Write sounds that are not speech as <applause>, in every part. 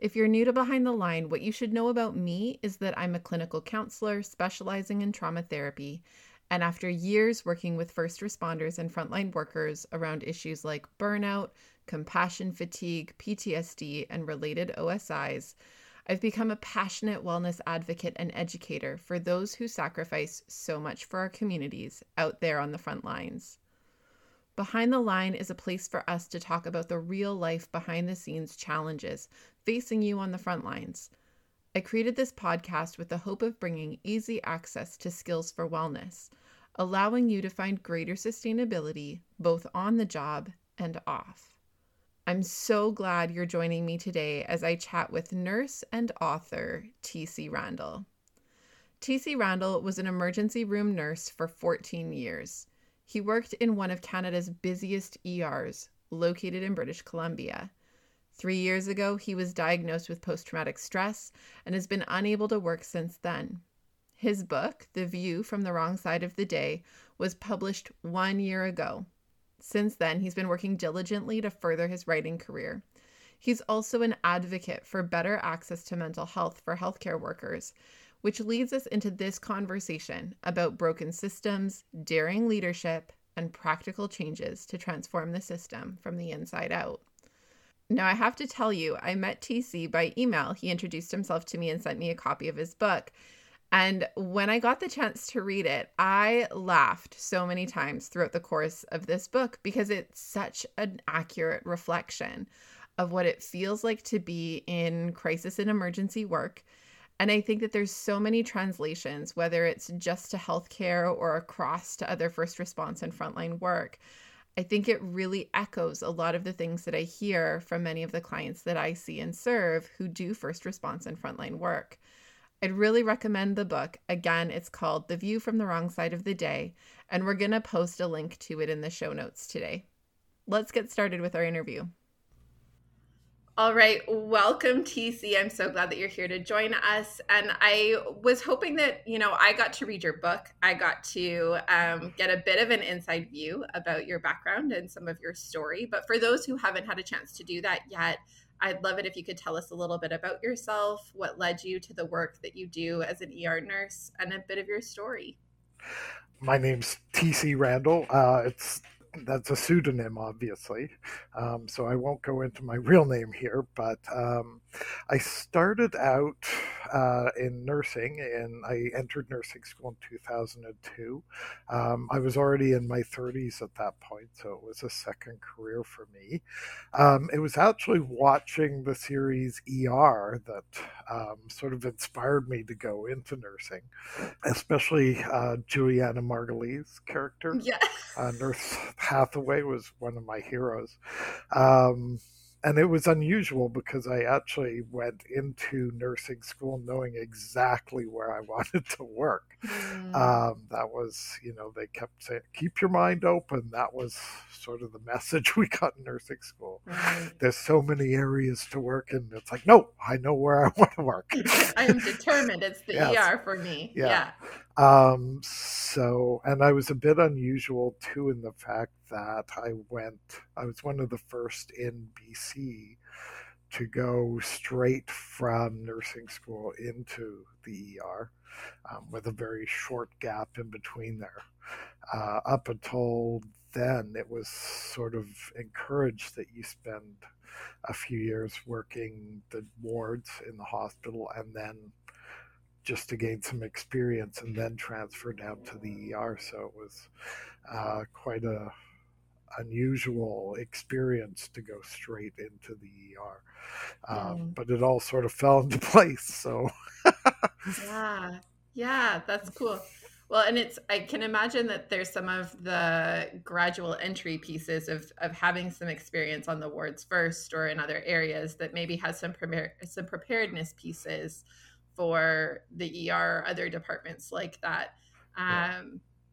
If you're new to Behind the Line, what you should know about me is that I'm a clinical counselor specializing in trauma therapy. And after years working with first responders and frontline workers around issues like burnout, compassion fatigue, PTSD, and related OSIs, I've become a passionate wellness advocate and educator for those who sacrifice so much for our communities out there on the front lines. Behind the Line is a place for us to talk about the real life behind the scenes challenges facing you on the front lines. I created this podcast with the hope of bringing easy access to skills for wellness, allowing you to find greater sustainability both on the job and off. I'm so glad you're joining me today as I chat with nurse and author T.C. Randall. T.C. Randall was an emergency room nurse for 14 years. He worked in one of Canada's busiest ERs, located in British Columbia. Three years ago, he was diagnosed with post traumatic stress and has been unable to work since then. His book, The View from the Wrong Side of the Day, was published one year ago. Since then, he's been working diligently to further his writing career. He's also an advocate for better access to mental health for healthcare workers which leads us into this conversation about broken systems, daring leadership, and practical changes to transform the system from the inside out. Now, I have to tell you, I met TC by email. He introduced himself to me and sent me a copy of his book. And when I got the chance to read it, I laughed so many times throughout the course of this book because it's such an accurate reflection of what it feels like to be in crisis and emergency work and I think that there's so many translations, whether it's just to healthcare or across to other first response and frontline work. I think it really echoes a lot of the things that I hear from many of the clients that I see and serve who do first response and frontline work. I'd really recommend the book. Again, it's called The View from the Wrong Side of the Day, and we're going to post a link to it in the show notes today. Let's get started with our interview. All right, welcome TC. I'm so glad that you're here to join us. And I was hoping that, you know, I got to read your book. I got to um, get a bit of an inside view about your background and some of your story. But for those who haven't had a chance to do that yet, I'd love it if you could tell us a little bit about yourself, what led you to the work that you do as an ER nurse, and a bit of your story. My name's TC Randall. Uh, it's that's a pseudonym, obviously. Um, so I won't go into my real name here, but um, I started out uh, in nursing and I entered nursing school in 2002. Um, I was already in my 30s at that point, so it was a second career for me. Um, it was actually watching the series ER that um, sort of inspired me to go into nursing, especially uh, Julianna Margulies' character. Yeah. Uh, Nurse Hathaway was one of my heroes. Um, and it was unusual because I actually went into nursing school knowing exactly where I <laughs> wanted to work. Mm. Um, that was, you know, they kept saying, keep your mind open. That was sort of the <laughs> message we got in nursing school. Right. There's so many areas to work in. It's like, no, I know where I <laughs> want to work. I am determined. It's the yes. ER for me. Yeah. yeah. Um, so, and I was a bit unusual too in the fact that I went, I was one of the first in BC to go straight from nursing school into the ER um, with a very short gap in between there. Uh, up until then, it was sort of encouraged that you spend a few years working the wards in the hospital and then just to gain some experience and then transfer down to the ER. So it was uh, quite a unusual experience to go straight into the ER. Um, mm. But it all sort of <laughs> fell into place. So yeah, yeah, that's cool. Well, and it's I can imagine that there's some of the gradual entry pieces of of having some experience on the wards first or in other areas that maybe has some prepare, some preparedness pieces for the ER, other departments like that. Um, yeah.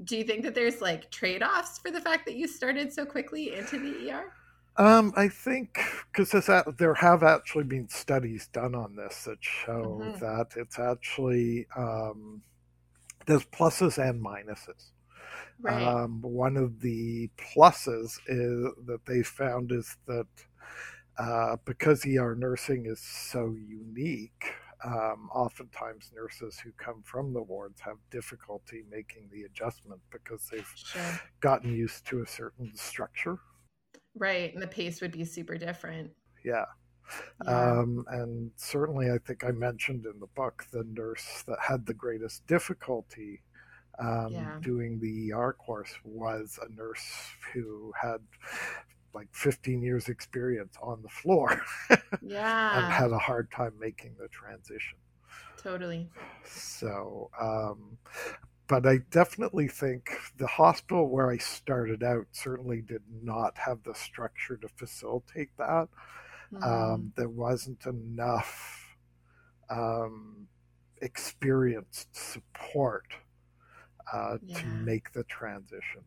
Do you think that there's like trade offs for the fact that you started so quickly into the ER? Um, I think because there have actually been studies done on this that show mm-hmm. that it's actually um, there's pluses and minuses. Right. Um, one of the pluses is that they found is that uh, because ER nursing is so unique, um, oftentimes nurses who come from the wards have difficulty making the adjustment because they've sure. gotten used to a certain structure. Right, and the pace would be super different. Yeah. yeah. Um, and certainly, I think I mentioned in the book the nurse that had the greatest difficulty um, yeah. doing the ER course was a nurse who had like 15 years experience on the floor <laughs> yeah. and had a hard time making the transition. Totally. So um, but i definitely think the hospital where i started out certainly did not have the structure to facilitate that. Mm-hmm. um, there wasn't enough um, experienced support uh, yeah. to make the transition.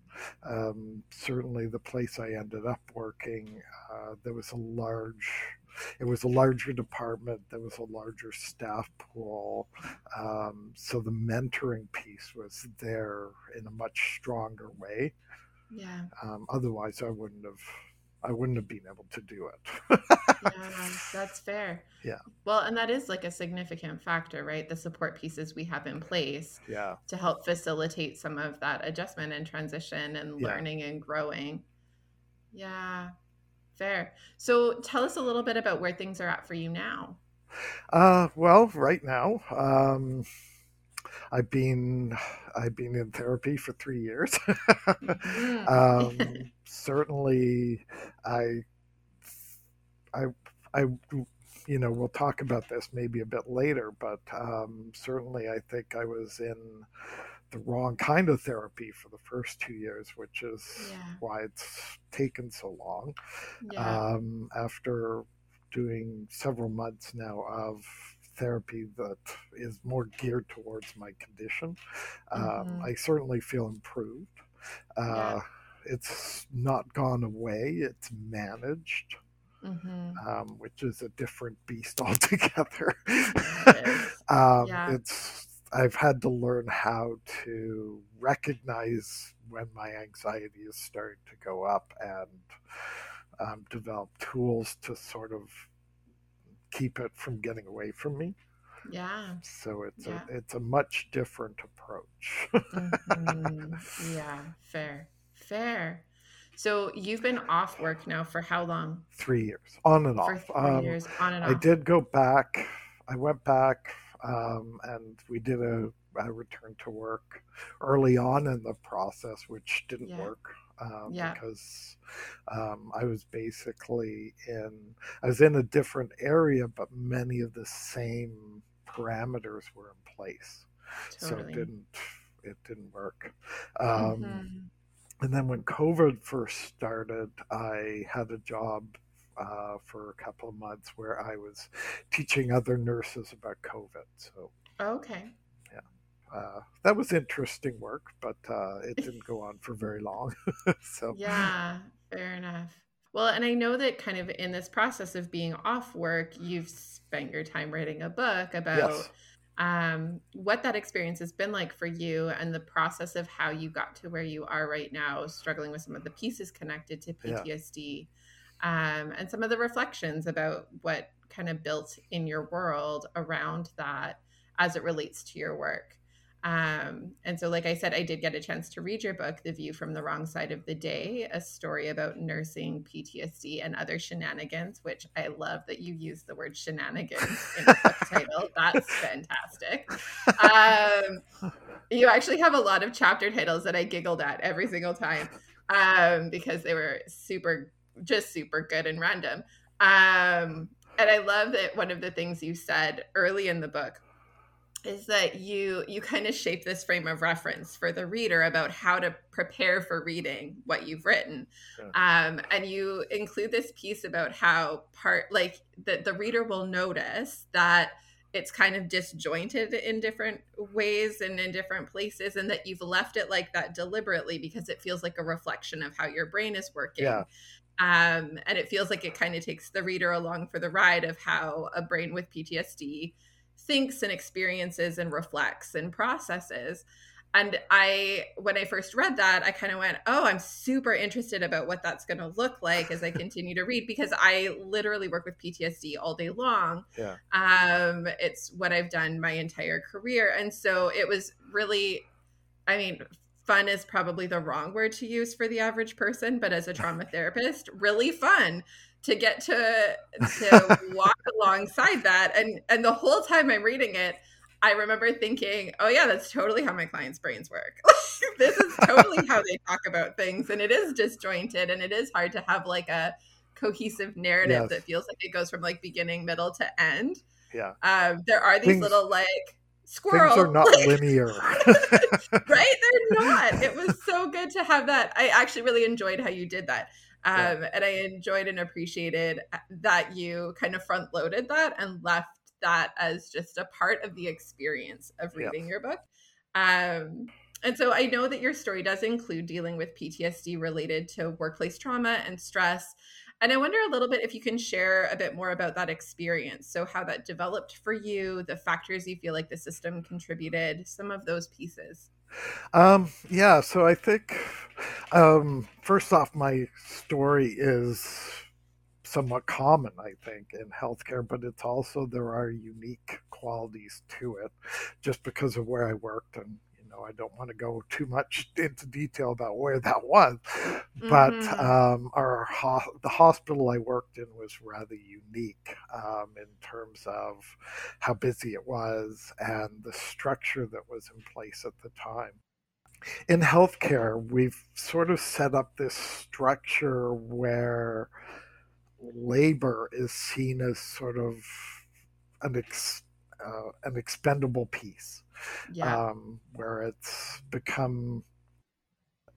Um, certainly, the place I ended up working, uh, there was a large, it was a larger department, there was a larger staff pool. Um, so the mentoring piece was there in a much stronger way. Yeah. Um, otherwise, I wouldn't have I wouldn't have been able to do it. yeah, that's fair. <laughs> Yeah. Well, and that is like a significant factor, right? The support pieces we have in place yeah. to help facilitate some of that adjustment and transition and learning and growing. Yeah. Fair. So tell us a little bit about where things are at for you now. Uh, well, right now, um, I've been I've been in therapy for three years. <laughs> mm-hmm. um, certainly, I I I you know we'll talk about this maybe a bit later, but um, certainly I think I was in the wrong kind of therapy for the first two years, which is yeah. why it's taken so long. Yeah. Um, after doing several months now of therapy that is more geared towards my condition. Um, mm-hmm. I certainly feel improved. Uh, yeah. It's not gone away, it's managed. Mm-hmm. Um, which is a different beast <laughs> altogether. <laughs> um, yeah. It's I've had to learn how to recognize when my anxiety is starting to go up and um, develop tools to sort of keep it from getting away from me. Yeah. So it's yeah. a it's a much different approach. <laughs> mm-hmm. Yeah, fair. Fair. So you've been off work now for how long? Three years, on and for off. Three um, years, on and off. I did go back. I went back, um, and we did a, a, return to work early on in the process, which didn't yeah. work um, yeah. because um, I was basically in I was in a different area, but many of the same parameters were in place, totally. so it didn't it didn't work. Um, mm-hmm. And then when COVID first started, I had a job uh, for a couple of months where I was teaching other nurses about COVID. So okay, yeah, uh, that was interesting work, but uh, it <laughs> didn't go on for very long. <laughs> so yeah, fair enough. Well, and I know that kind of in this process of being off work, you've spent your time writing a book about yes. Um, what that experience has been like for you and the process of how you got to where you are right now, struggling with some of the pieces connected to PTSD, yeah. um, and some of the reflections about what kind of built in your world around that as it relates to your work. Um, and so, like I said, I did get a chance to read your book, The View from the Wrong Side of the Day, a story about nursing PTSD and other shenanigans, which I love that you use the word shenanigans in the book <laughs> title. That's fantastic. Um, you actually have a lot of chapter titles that I giggled at every single time um, because they were super, just super good and random. Um, and I love that one of the things you said early in the book is that you you kind of shape this frame of reference for the reader about how to prepare for reading what you've written yeah. um, and you include this piece about how part like that the reader will notice that it's kind of disjointed in different ways and in different places and that you've left it like that deliberately because it feels like a reflection of how your brain is working Yeah. um, and it feels like it kind of takes the reader along for the ride of how a brain with ptsd thinks and experiences and reflects and processes. And i when i first read that i kind of went oh i'm super interested about what that's going to look like as i <laughs> continue to read because i literally work with ptsd all day long. Yeah. um it's what i've done my entire career. And so it was really i mean fun is probably the wrong word to use for the average person but as a trauma <laughs> therapist really fun to get to to <laughs> walk alongside that and and the whole time i'm reading it I remember thinking, oh, yeah, that's totally how my clients' brains work. <laughs> this is totally <laughs> how they talk about things. And it is disjointed and it is hard to have like a cohesive narrative Yes. that feels like it goes from like beginning, middle to end. Yeah. Um, there are these Things- little like squirrel. Things are not like, linear. right? They're not. It was so good to have that. I actually really enjoyed how you did that. Um, Yeah. And I enjoyed and appreciated that you kind of front loaded that and left that as just a part of the experience of Yeah. reading your book. Um, and so I know that your story does include dealing with PTSD related to workplace trauma and stress. And I wonder a little bit if you can share a bit more about that experience. So, how that developed for you, the factors you feel like the system contributed, some of those pieces. Um, yeah, so I think um, first off, my story is somewhat common, I think, in healthcare, but it's also there are unique qualities to it just because of where I worked. And, know, I don't want to go too much <laughs> into detail about where that was, but Mhm. um, our ho- the hospital I worked in was rather unique um, in terms of how busy it was and the structure that was in place at the time in healthcare, we've sort of set up this structure where labor is seen as sort of an ex, uh, an expendable piece, yeah. um, where it's become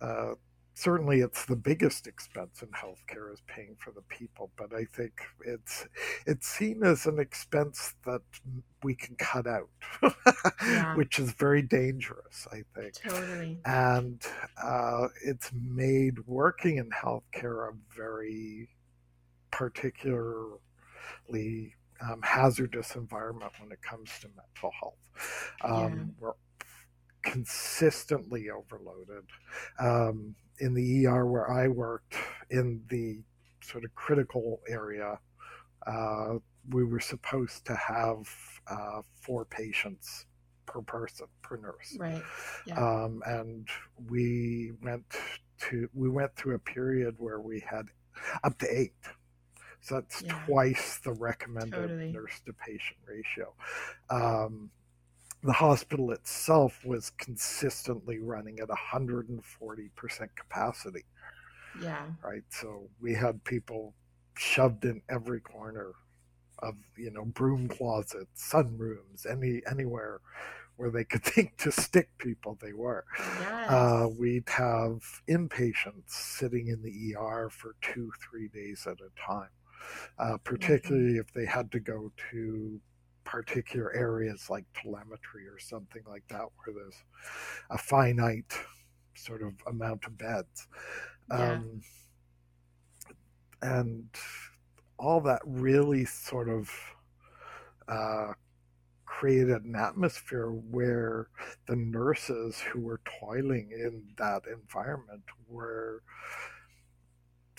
uh, certainly it's the biggest expense in healthcare is paying for the people, but I think it's it's seen as an expense that we can cut out, Yeah. <laughs> which is very dangerous. I think totally. and uh, it's made working in healthcare a very particularly um, hazardous environment when it comes to mental health. Um, We're consistently overloaded. Um, in the ER where I worked, in the sort of critical area, uh, we were supposed to have uh, four patients per person, per nurse Right. Yeah. um, and we went to we went through a period where we had up to eight so that's Yeah. twice the recommended Totally. nurse to patient ratio um, the hospital itself was consistently running at 140% capacity yeah. right so we had people shoved in every corner of you know broom closets sunrooms any anywhere where they could <laughs> think to stick people they were Yes. uh, we'd have inpatients sitting in the ER for two, three days at a time, uh, particularly if they had to go to particular areas like telemetry or something like that, where there's a finite sort of amount of beds. Yeah. Um, and all that really sort of uh, created an atmosphere where the nurses who were toiling in that environment were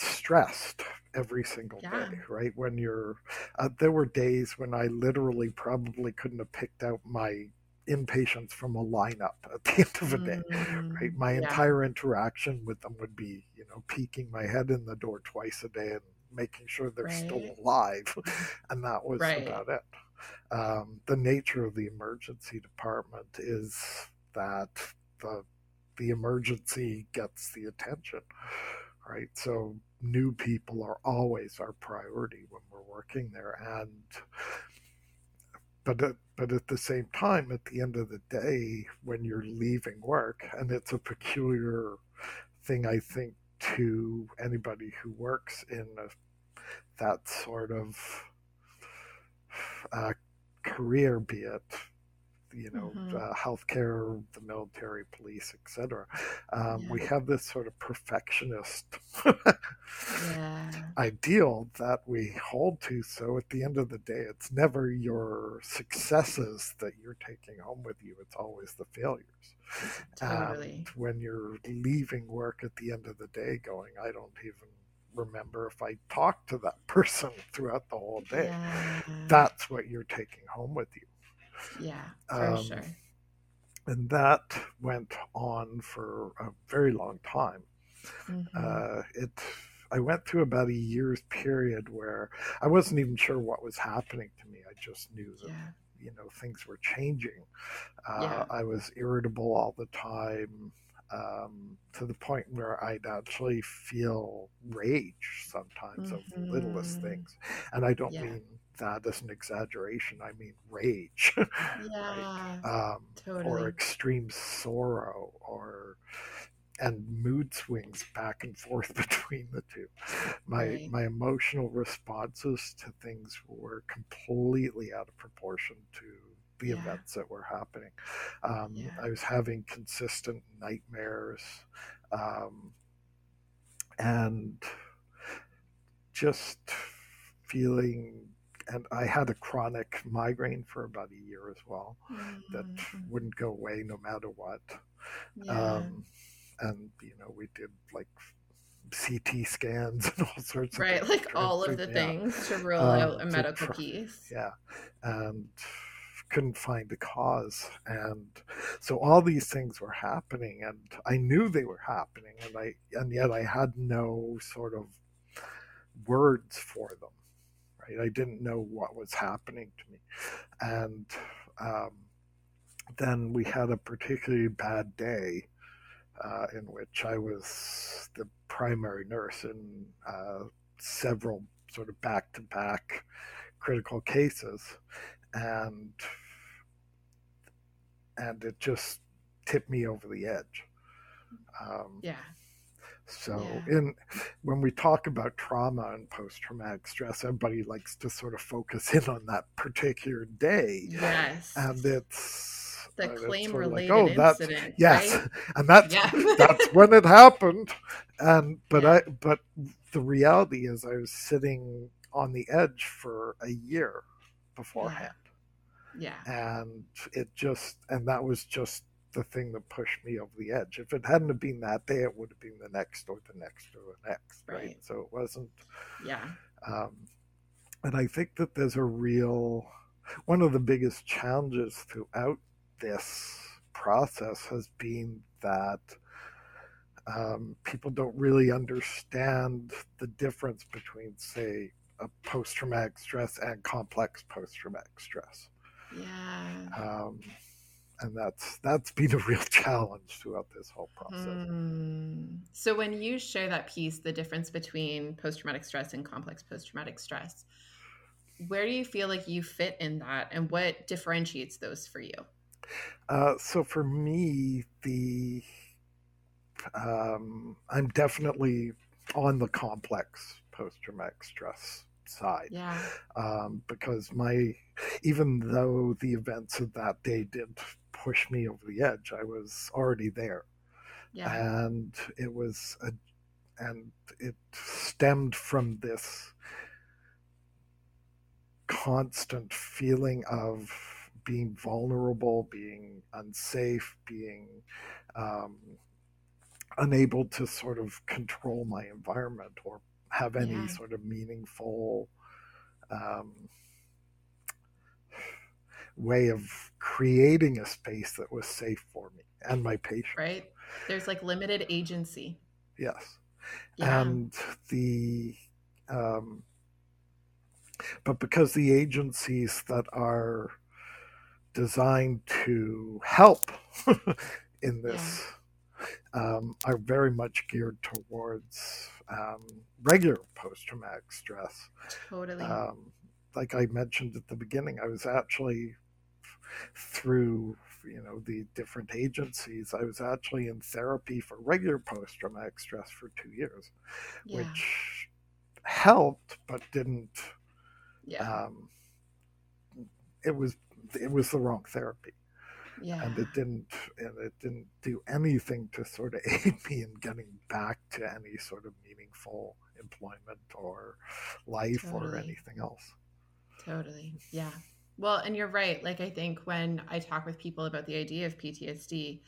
stressed every single Yeah. day right when you're uh, there were days when i literally probably couldn't have picked out my inpatients from a lineup at the <laughs> end of a day Mm, right my yeah. entire interaction with them would be you know peeking my head in the door twice a day and making sure they're still alive <laughs> and that was Right. about it um, the nature of the emergency department is that the the emergency gets the attention right? So new people are always our priority when we're working there and but at, but at the same time at the end of the day when you're leaving work and it's a peculiar thing i think to anybody who works in a, that sort of uh, career, be it you know, Mhm. uh, healthcare, the military, police, etc. Um, We have this sort of perfectionist Yeah. <laughs> ideal that we hold to. So at the end of the day, it's never your successes that you're taking home with you, it's always the failures. Totally. And when you're leaving work at the end of the day going, I don't even remember if I talked to that <laughs> person throughout the whole day. Yeah. That's what you're taking home with you. Yeah, for um, sure. And that went on for a very long time. Mhm. uh, it I went through about a year's period where I wasn't even sure what was happening to me. I just knew that yeah. you know things were changing. Uh, Yeah. I was irritable all the time. Um, to the point where I'd actually feel rage sometimes of the littlest Mhm. things. And I don't Yeah. mean that as an exaggeration, I mean rage. <laughs> Yeah. um, totally. or extreme sorrow or and mood swings back and forth <laughs> between the two my Right. my emotional responses to things were completely out of proportion to the Yeah. events that were happening um, Yeah. i was having consistent nightmares um, and just feeling and i had a chronic migraine for about a year as well that Mhm. wouldn't go away no matter what. Yeah. Um, and you know, we did like CT scans <laughs> and all sorts right, of right, like all of the things to rule Um, out a medical try- piece. Yeah, and couldn't find the cause, and so all these things were happening, and I knew they were happening, and I and yet I had no sort of words for them. Right, I didn't know what was happening to me, and um, then we had a particularly bad day uh, in which I was the primary nurse in uh, several sort of back to back critical cases. And and it just tipped me over the edge. Um, Yeah. So Yeah. in when we talk about trauma and post traumatic stress, everybody likes to sort of focus in on that particular day, Yes. and it's the uh, it's claim sort of like, related oh, that's incident. yes, Right? <laughs> and that's Yeah. <laughs> that's when it happened. And but Yeah. I but the reality is I was sitting on the edge for a year beforehand, yeah. and it just and that was just the thing that pushed me over the edge. If it hadn't have been that day, it would have been the next or the next or the next, right? Right. So it wasn't. Yeah. Um, and I think that there's a real one of the biggest challenges throughout this process has been that um, people don't really understand the difference between, say, a post traumatic stress and complex post traumatic stress. Yeah. Um, and that's that's been a real <laughs> challenge throughout this whole process. Hmm. So when you share that piece, the difference between post traumatic stress and complex post traumatic stress, where do you feel like you fit in that and what differentiates those for you? Uh, so for me, the um, I'm definitely on the complex post-traumatic stress side Yeah. um, because my even though the events of that day did push me over the edge, I was already there, Yeah. and it was a and it stemmed from this constant feeling of being vulnerable, being unsafe, being um, unable to sort of control my environment or have any Yeah. sort of meaningful um, way of creating a space that was safe for me and my patient. Right. There's like limited agency. Yes. Yeah. and the um, but because the agencies that are designed to help <laughs> in this um, are very much geared towards um, regular post-traumatic stress totally. um, like I mentioned at the beginning, I was actually through you know the different agencies. I was actually in therapy for regular post traumatic stress for two years, yeah. which helped but didn't. yeah. Um, it was it was the wrong therapy. Yeah. And it didn't and it didn't do anything to sort of <laughs> aid me in getting back to any sort of meaningful employment or life totally. or anything else. Totally. Yeah. Well, and you're right. Like I think when I talk with people about the idea of PTSD,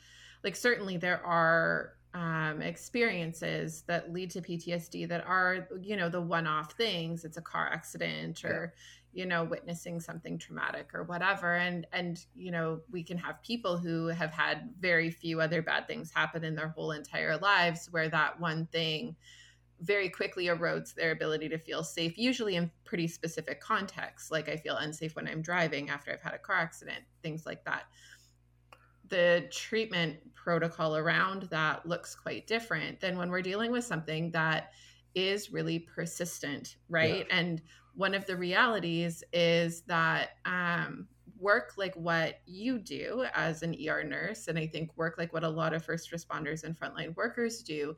like certainly there are um, experiences that lead to PTSD that are, you know, the one off things. It's a car accident or, yeah. you know, witnessing something traumatic or whatever. And, and, you know, we can have people who have had very few other bad things happen in their whole entire lives where that one thing very quickly erodes their ability to feel safe, usually in pretty specific contexts. Like I feel unsafe when I'm driving after I've had a car accident, things like that the treatment protocol around that looks quite different than when we're dealing with something that is really persistent, right? Yeah. And one of the realities is that um, work like what you do as an ER nurse, and I think work like what a lot of first responders and frontline workers do,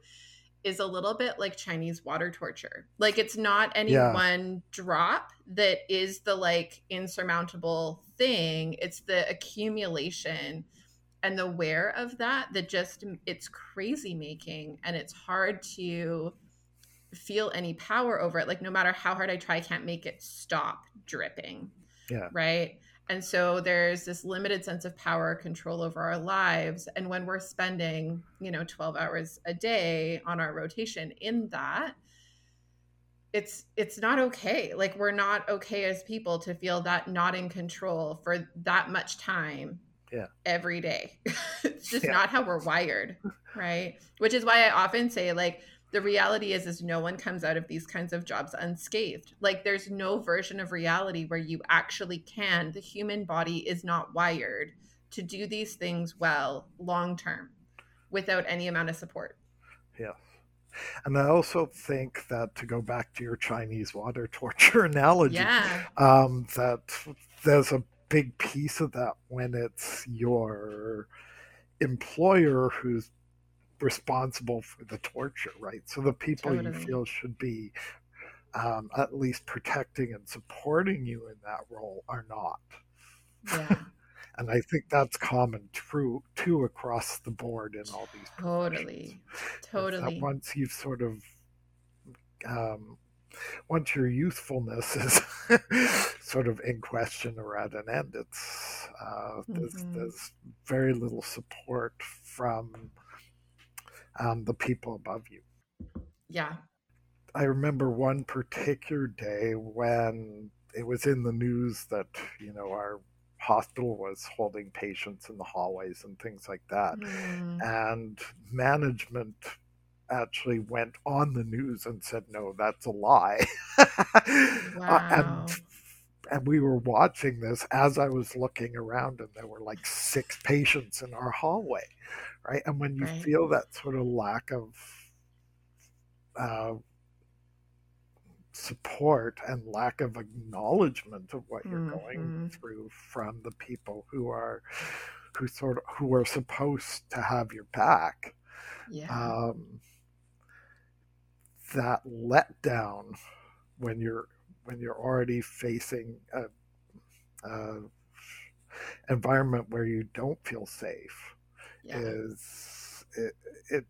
is a little bit like Chinese water torture. Like it's not any yeah. one drop that is the like insurmountable thing, it's the accumulation and the wear of that that just mm, it's crazy making and it's hard to feel any power over it. Like no matter how hard i try i can't make it stop dripping. Yeah. Right and so there's this limited sense of power control over our lives and when we're spending you know 12 hours a day on our rotation in that it's it's not okay like we're not okay as people to feel that not in control for that much time yeah. every day. <laughs> it's just yeah. not how we're wired, right? Which is why I often say like the reality is is no one comes out of these kinds of jobs unscathed. Like there's no version of reality where you actually can. The human body is not wired to do these things well long term without any amount of support. Yeah. And I also think that to go back to your Chinese water <laughs> torture analogy, yeah. um, that there's a big piece of that when it's your employer who's responsible for the torture, right? So the people totally. you feel should be um, at least protecting and supporting you in that role are not. Yeah. <laughs> and I think that's common true too across the board in all these totally, totally. Once you've sort of um, once your youthfulness <laughs> is sort of in question or at an end, it's uh, mm-hmm. there's, very little support from um, the people above you. Yeah. I remember one particular day when it was in the news that, you know, our hospital was holding patients in the hallways and things like that. Mm. And management actually went on the news and said, no, that's a lie. <laughs> wow. and, and we were watching this as I was looking around, and there were like six patients in our hallway, right? And when you right. feel that sort of lack of uh, support and lack of acknowledgement of what you're mm-hmm. going through from the people who are who sort of who are supposed to have your back yeah. um, that letdown when you're when you're already facing a, a environment where you don't feel safe yeah. is it, it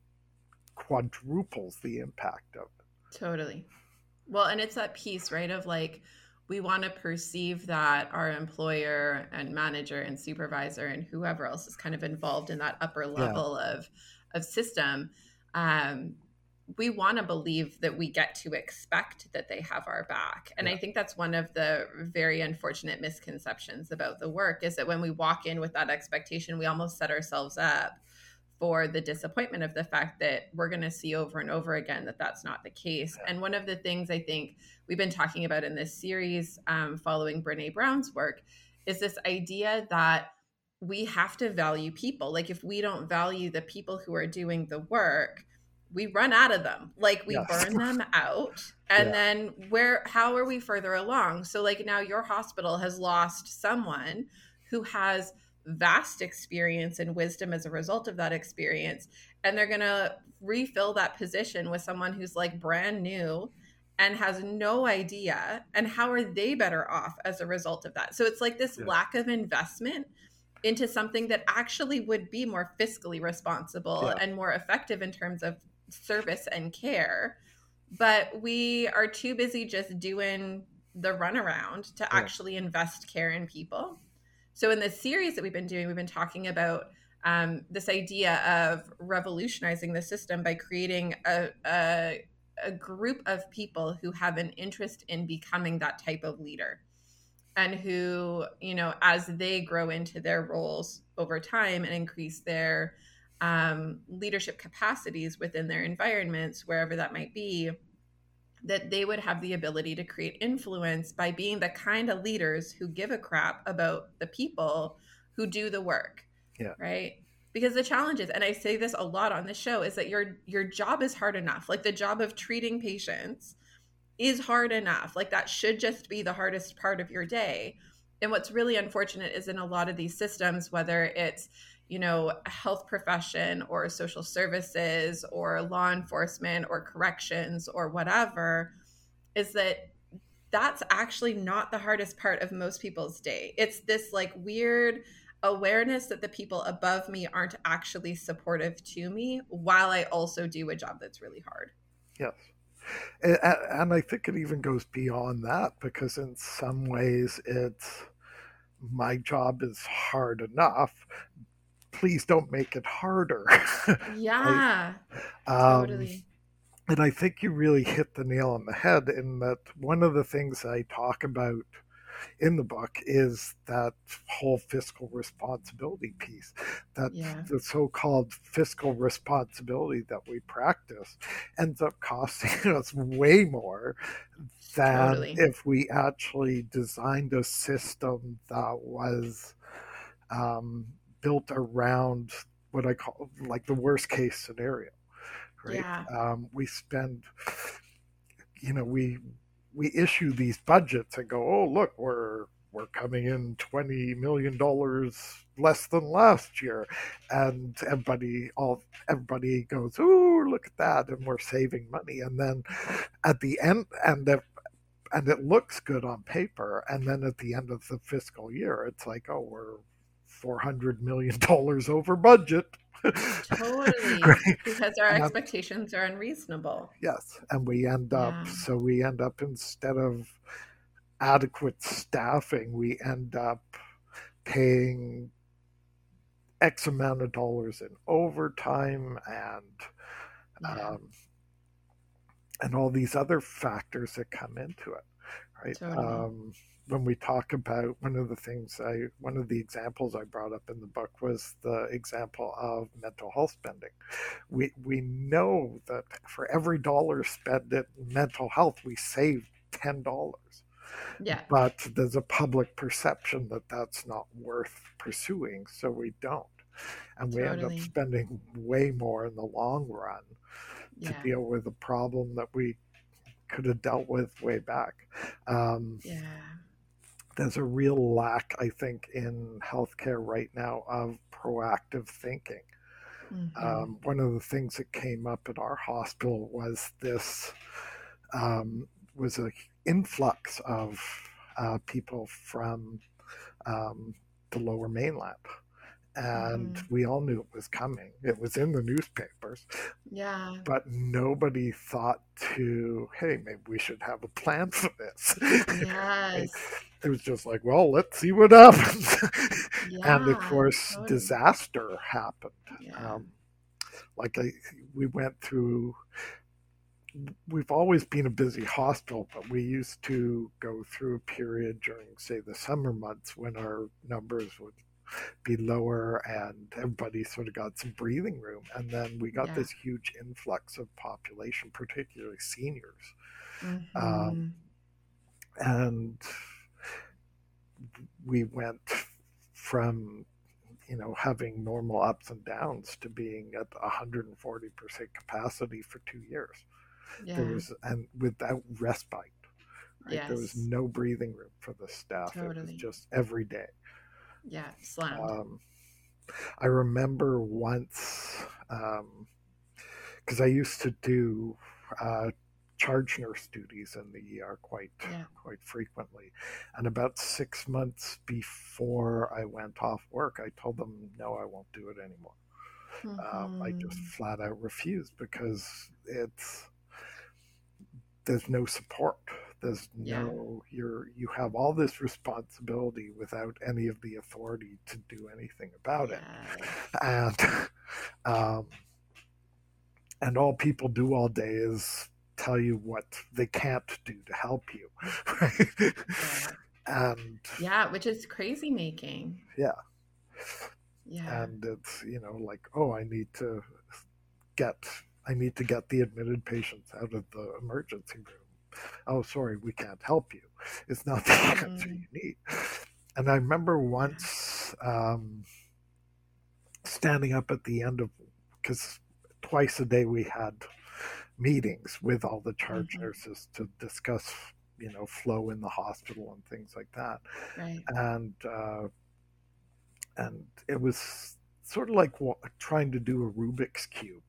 quadruples the impact of it totally well and it's that piece right of like we want to perceive that our employer and manager and supervisor and whoever else is kind of involved in that upper level yeah. of of system um, we want to believe that we get to expect that they have our back. And yeah. i think that's one of the very unfortunate misconceptions about the work is that when we walk in with that expectation we almost set ourselves up for the disappointment of the fact that we're going to see over and over again that that's not the case. And one of the things i think we've been talking about in this series um, following brene brown's work is this idea that we have to value people. Like if we don't value the people who are doing the work we run out of them like we yes. burn them <laughs> out and yeah. then where how are we further along so like now your hospital has lost someone who has vast experience and wisdom as a result of that experience and they're going to refill that position with someone who's like brand new and has no idea and how are they better off as a result of that so it's like this yeah. lack of investment into something that actually would be more fiscally responsible yeah. and more effective in terms of service and care but we are too busy just doing the runaround to yeah. actually invest care in people so in this series that we've been doing we've been talking about um, this idea of revolutionizing the system by creating a, a, a group of people who have an interest in becoming that type of leader and who you know as they grow into their roles over time and increase their um, leadership capacities within their environments wherever that might be that they would have the ability to create influence by being the kind of leaders who give a crap about the people who do the work yeah. Right. Because the challenge is, and I say this a lot on the show, is that your your job is hard enough. Like the job of treating patients is hard enough. Like that should just be the hardest part of your day. And what's really unfortunate is in a lot of these systems, whether it's you know, a health profession or social services or law enforcement or corrections or whatever, is that that's actually not the hardest part of most people's day. It's this like weird awareness that the people above me aren't actually supportive to me while I also do a job that's really hard. Yes. And, and I think it even goes beyond that because in some ways it's my job is hard enough. Please don't make it harder. <laughs> Yeah. um, totally. And I think you really hit the nail on the head in that one of the things I talk about in the book is that whole fiscal responsibility piece that yeah. the so-called fiscal responsibility that we practice ends up costing <laughs> us way more than totally. if we actually designed a system that was um, built around what I call like the worst case scenario. Right? Yeah. Um, we spend, you know, we we issue these budgets and go, oh look, we're we're coming in twenty million dollars less than last year, and everybody all everybody goes, oh look at that, and we're saving money, and then at the end, and the, and it looks good on paper, and then at the end of the fiscal year, it's like, oh, we're four hundred million dollars over budget totally <laughs> right? because our and expectations are unreasonable yes and we end up yeah. so we end up instead of adequate staffing we end up paying x amount of dollars in overtime and yeah. um, and all these other factors that come into it right totally. um, when we talk about one of the things I, one of the examples I brought up in the book was the example of mental health spending. We we know that for every dollar spent in mental health, we save ten dollars. Yeah. But there's a public perception that that's not worth pursuing, so we don't, and we totally. end up spending way more in the long run to yeah. deal with a problem that we could have dealt with way back. Um, yeah there's a real lack, I think, in healthcare right now of proactive thinking. Mm-hmm. Um, one of the things that came up at our hospital was this um, was an influx of uh, people from um, the lower mainland and mm. we all knew it was coming. It was in the newspapers. Yeah. But nobody thought to, hey, maybe we should have a plan <laughs> for this. <laughs> Yes. it was just like, well, let's see what happens. Yeah, <laughs> and of course, totally. disaster happened. Yeah. Um, like I, we went through. We've always been a busy hospital, but we used to go through a period during, say, the summer months when our numbers would be lower and everybody sort of got some breathing room. And then we got yeah. this huge influx of population, particularly seniors. Um, mm-hmm. Um, and we went from you know having normal ups and downs to being at 140% capacity for two years yeah. there was and without respite right? yes. there was no breathing room for the staff totally. it was just every day yeah, slammed. Um, I remember once because um, I used to do uh, charge nurse duties in the ER quite yeah. quite frequently. And about six months before I went off work, I told them, no, I won't do it anymore. Mm-hmm. Um, I just mm-hmm. flat out refused because it's there's no support. There's yeah. no you're you have all this responsibility without any of the authority to do anything about it, and um, and all people do all day is tell you what they can't do to help you, right? Yeah. <laughs> and yeah, which is crazy making. Yeah. Yeah. And it's, you know, like, oh, I need to get I need to get the admitted patients out of the emergency room. Oh, sorry, we can't help you. It's not the <laughs> answer you need. And I remember once um, standing up at the end of, because twice a day we had meetings with all the charge mm-hmm. nurses to discuss, you know, flow in the hospital and things like that. Right. And, uh, and it was sort of like trying to do a Rubik's cube,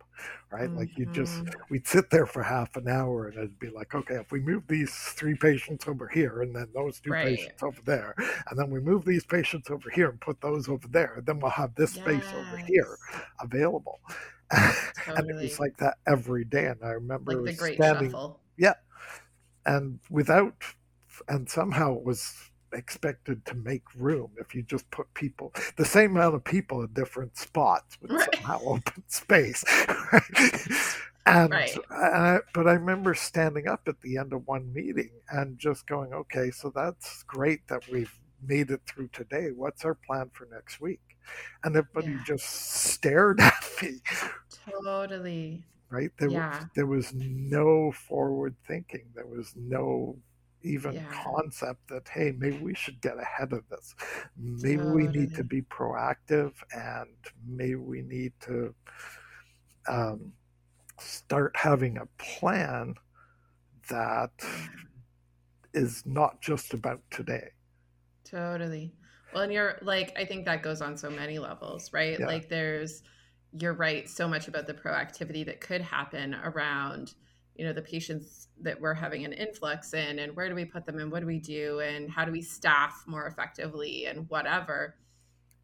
right? Mm-hmm. Like you just, mm-hmm. we'd sit there for half an hour and it'd be like, okay, if we move these three patients over here and then those two right. patients over there, and then we move these patients over here and put those over there, then we'll have this yes. space over here available. Totally. <laughs> and it was like that every day. And I remember like the great standing, shuffle. Yeah. And without, and somehow it was expected to make room if you just put people the same amount of people in different spots with right. somehow open <laughs> space <laughs> and, right. I, but i remember standing up at the end of one meeting and just going okay so that's great that we've made it through today what's our plan for next week and everybody yeah. just stared <laughs> at me totally right there yeah. was there was no forward thinking there was no even yeah. concept that hey maybe we should get ahead of this maybe totally. we need to be proactive and maybe we need to um, start having a plan that is not just about today totally well and you're like i think that goes on so many levels right yeah. like there's you're right so much about the proactivity that could happen around you know the patients that we're having an influx in and where do we put them and what do we do and how do we staff more effectively and whatever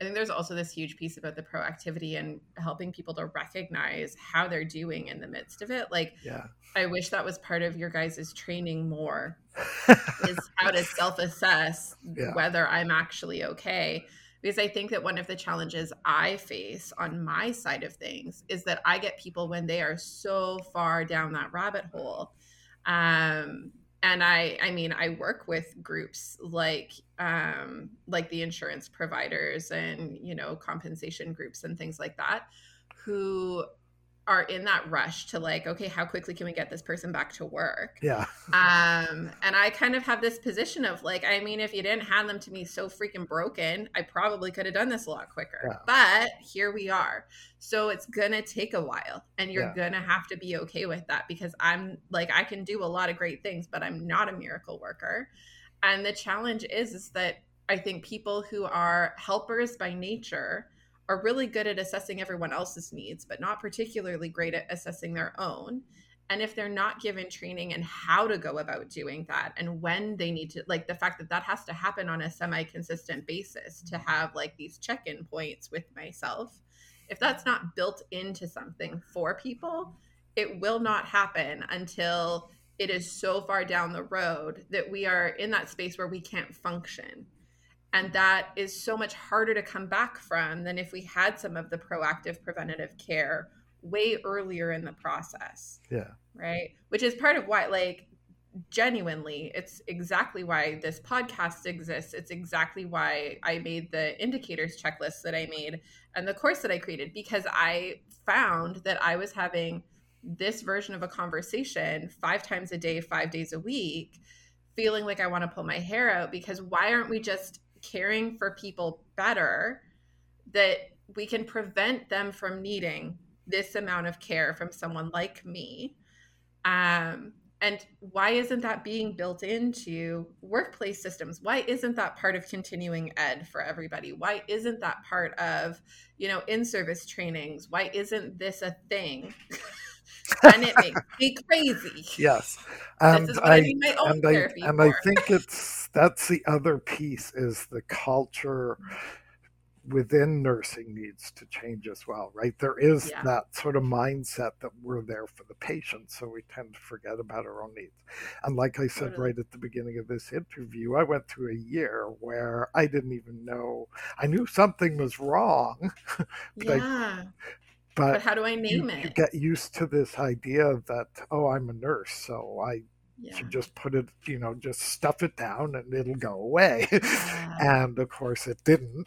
i think there's also this huge piece about the proactivity and helping people to recognize how they're doing in the midst of it like yeah i wish that was part of your guys' training more <laughs> is how to self-assess yeah. whether i'm actually okay because I think that one of the challenges I face on my side of things is that I get people when they are so far down that rabbit hole. Um, and I, I mean, I work with groups like, um, like the insurance providers and you know compensation groups and things like that, who are in that rush to like okay how quickly can we get this person back to work? Yeah. Um and i kind of have this position of like i mean if you didn't hand them to me so freaking broken i probably could have done this a lot quicker. Yeah. but here we are. So it's gonna take a while and you're yeah. gonna have to be okay with that because i'm like i can do a lot of great things but i'm not a miracle worker. And the challenge is is that i think people who are helpers by nature are really good at assessing everyone else's needs, but not particularly great at assessing their own. And if they're not given training and how to go about doing that and when they need to, like the fact that that has to happen on a semi consistent basis to have like these check in points with myself, if that's not built into something for people, it will not happen until it is so far down the road that we are in that space where we can't function and that is so much harder to come back from than if we had some of the proactive preventative care way earlier in the process. Yeah. Right. Which is part of why, like, genuinely, it's exactly why this podcast exists. It's exactly why I made the indicators checklist that I made and the course that I created because I found that I was having this version of a conversation five times a day, five days a week, feeling like I want to pull my hair out because why aren't we just caring for people better that we can prevent them from needing this amount of care from someone like me. Um, and why isn't that being built into workplace systems? Why isn't that part of continuing ed for everybody? Why isn't that part of you know in service trainings? Why isn't this a thing <laughs> and it makes <laughs> me crazy. Yes, and I, I and I, and I think it's that's the other piece is the culture within nursing needs to change as well, right? There is yeah. that sort of mindset that we're there for the patient, so we tend to forget about our own needs. And like I said right at the beginning of this interview, I went through a year where I didn't even know, I knew something was wrong. <laughs> but yeah. I, but, but, how do I name you, it? You get used to this idea that, oh, I'm a nurse, so I yeah. should just put it, you know, just stuff it down and it'll go away. <laughs> Yeah. and of course, it didn't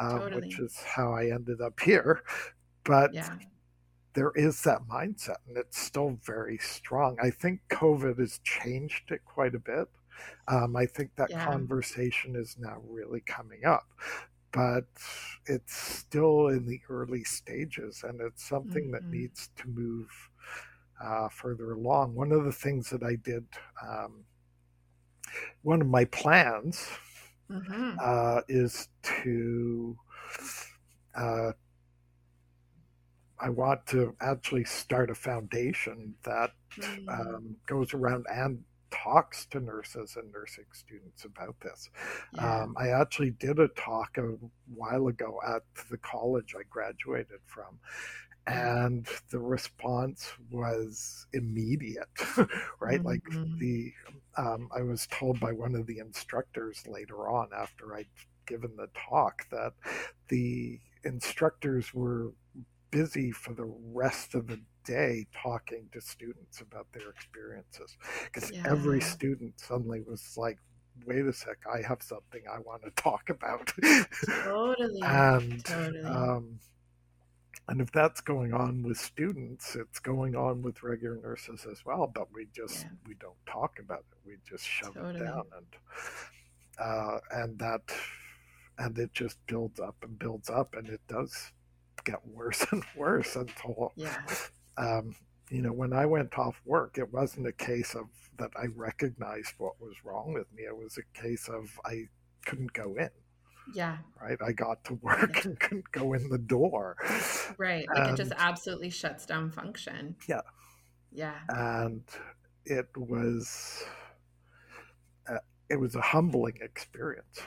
um, totally. which is how I ended up here. But yeah. there is that mindset, and it's still very strong. I think COVID has changed it quite a bit. Um, I think that yeah. conversation is now really coming up, but it's still in the early stages, and it's something mm-hmm. that needs to move uh, further along. One of the things that I did, um, one of my plans mm-hmm. uh, is to uh, I want to actually start a foundation that mm-hmm. um, goes around and talks to nurses and nursing students about this. Yeah. Um, I actually did a talk a while ago at the college I graduated from, and the response was immediate <laughs> right mm-hmm. like the um, i was told by one of the instructors later on after i'd given the talk that the instructors were busy for the rest of the day talking to students about their experiences because yeah. every student suddenly was like wait a sec i have something i want to talk about <laughs> totally and totally. Um, and if that's going on with students, it's going on with regular nurses as well. But we just yeah. we don't talk about it. We just shove totally. it down, and uh, and that and it just builds up and builds up, and it does get worse <laughs> and worse until yeah. Um, you know, when I went off work, it wasn't a case of that I recognized what was wrong with me. It was a case of I couldn't go in. Yeah. Right. I got to work yeah. <laughs> and couldn't go in the door. Right. Like and, it just absolutely shuts down function. Yeah. Yeah. And it was, uh, it was a humbling experience.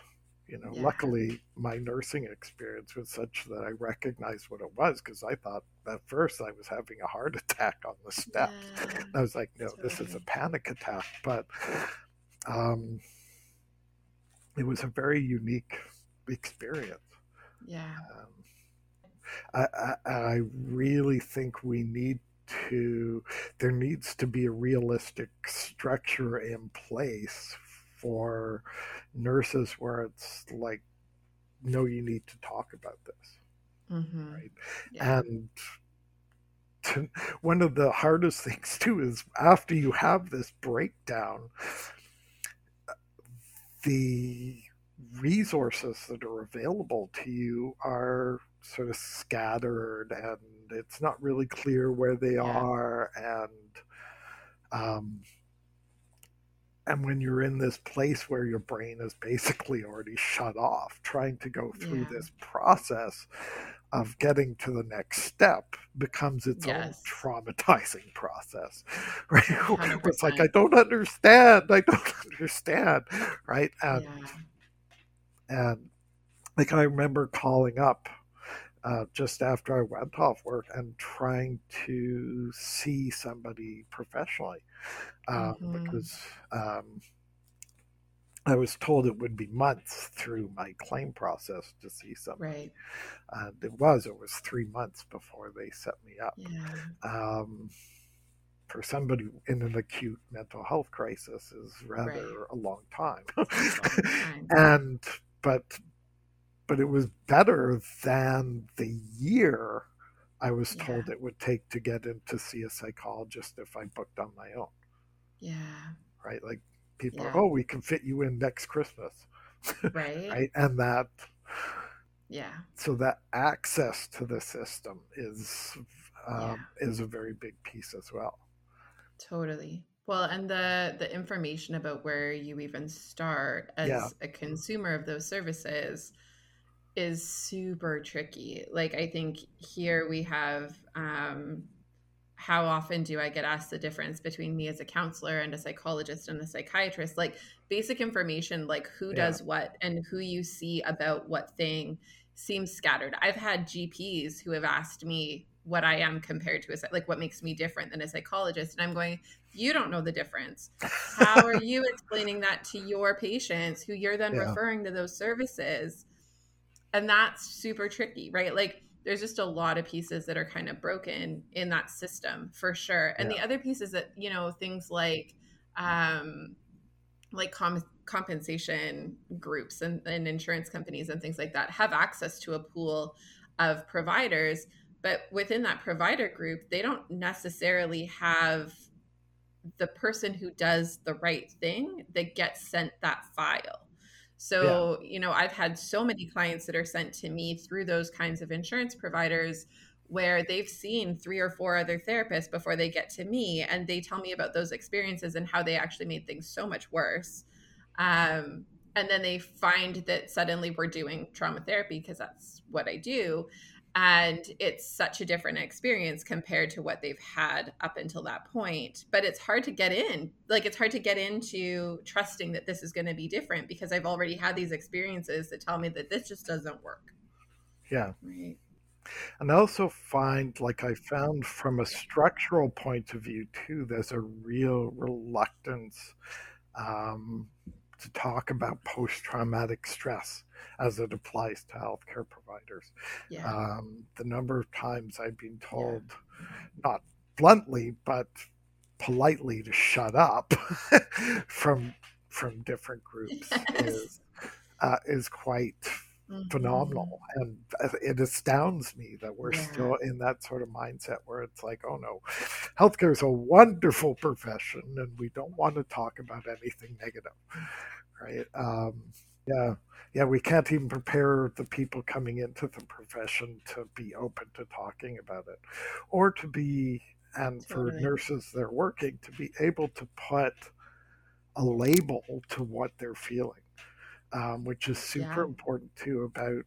You know, yeah. luckily my nursing experience was such that I recognized what it was because I thought at first I was having a heart <laughs> attack on the steps. Yeah. I was like, no, totally. this is a panic attack. But um, it was a very unique experience. Yeah. Um, I, I, I really think we need to, there needs to be a realistic structure in place for nurses where it's like, no, you need to talk about this. Mm-hmm. Right. Yeah. And to, one of the hardest <laughs> things too is after you have this breakdown, the resources that are available to you are sort of scattered and it's not really clear where they yeah. are and um, and when you're in this place where your brain is basically already shut off trying to go through yeah. this process of getting to the next step becomes its yes. own traumatizing process <laughs> right 100%. it's like i don't understand i don't <laughs> understand right and yeah and like I remember calling up uh, just after I went off work and trying to see somebody professionally um, mm-hmm. because um, I was told it would be months through my claim process to see somebody. Right. And it was, it was three months before they set me up. Yeah. Um, for somebody in an acute mental health crisis is rather right. a long time. A long <laughs> time. and but but it was better than the year I was told yeah. it would take to get in to see a psychologist if I booked on my own. Yeah. Right? Like people yeah. are, oh, we can fit you in next Christmas. <laughs> Right. right. And that yeah. So that access to the system is um, yeah. is a very big piece as well. Totally. Well, and the the information about where you even start as yeah. a consumer of those services is super tricky. Like I think here we have um how often do I get asked the difference between me as a counselor and a psychologist and a psychiatrist? Like basic information, like who yeah. does what and who you see about what thing seems scattered. I've had GPs who have asked me what I am compared to a like what makes me different than a psychologist, and I'm going, you don't know the difference. How are <laughs> you explaining that to your patients who you're then yeah. referring to those services? And that's super tricky, right? Like there's just a lot of pieces that are kind of broken in that system for sure. And yeah. the other pieces that, you know, things like um like com- compensation groups and, and insurance companies and things like that have access to a pool of providers but within that provider group they don't necessarily have the person who does the right thing that gets sent that file so yeah. you know i've had so many clients that are sent to me through those kinds of insurance providers where they've seen three or four other therapists before they get to me and they tell me about those experiences and how they actually made things so much worse um, and then they find that suddenly we're doing trauma therapy because that's what I do. And it's such a different experience compared to what they've had up until that point. But it's hard to get in. Like, it's hard to get into trusting that this is going to be different because I've already had these experiences that tell me that this just doesn't work. Yeah. Right. And I also find, like I found from a structural point of view too, there's a real reluctance um, to talk about post traumatic stress as it applies to healthcare providers. Yeah. Um, the number of times I've been told, yeah. not bluntly, but politely to shut up <laughs> from from different groups yes. is uh, is quite mm-hmm. phenomenal and it astounds me that we're yeah. still in that sort of mindset where it's like oh no healthcare is a wonderful profession and we don't want to talk about anything negative right um, yeah yeah we can't even prepare the people coming into the profession to be open to talking about it or to be and for totally. nurses that are working to be able to put a label to what they're feeling um, which is super yeah. important too. About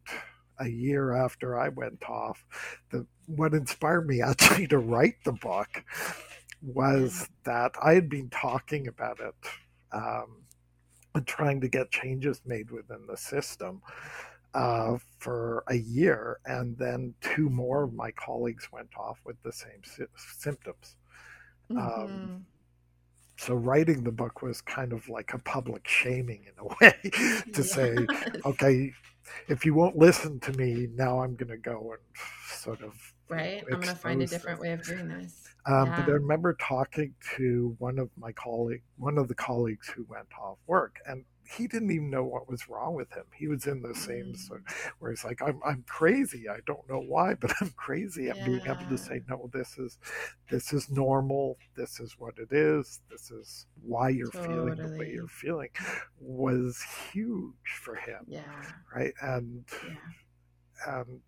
a year after I went off, the what inspired me actually to write the book was that I had been talking about it um, and trying to get changes made within the system. Uh, for a year, and then two more of my colleagues went off with the same sy- symptoms. Um, mm-hmm. Um, so writing the book was kind of like a public shaming in a <laughs> way <laughs> to yes. say okay if you won't listen to me now i'm going to go and sort of right i'm going to find a different way of doing this um, yeah. but i remember talking to one of my colleague one of the colleagues who went off work and he didn't even know what was wrong with him. He was in the same mm. sort where he's like, I'm I'm crazy. I don't know why, but I'm crazy. I'm yeah. being able to say, no, this is this is normal. This is what it is. This is why you're totally. feeling the way you're feeling was huge for him. Yeah. Right. And yeah. and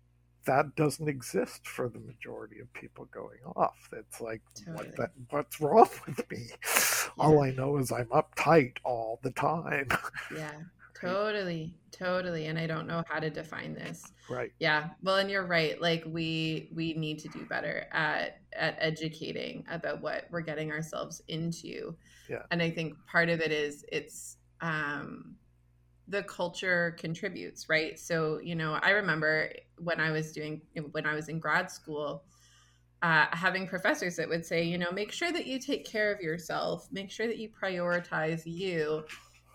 that doesn't exist for the majority of people going off. It's like, totally. what that, what's wrong <laughs> with me? Yeah. All I know is I'm uptight all the time. Yeah, <laughs> totally, totally. And I don't know how to define this. Right. Yeah. Well, and you're right. Like we we need to do better at at educating about what we're getting ourselves into. Yeah. And I think part of it is it's um the culture contributes, right? So, you know, I remember when I was doing, when I was in grad school, uh, having professors that would say, you know, make sure that you take care of yourself, make sure that you prioritize you.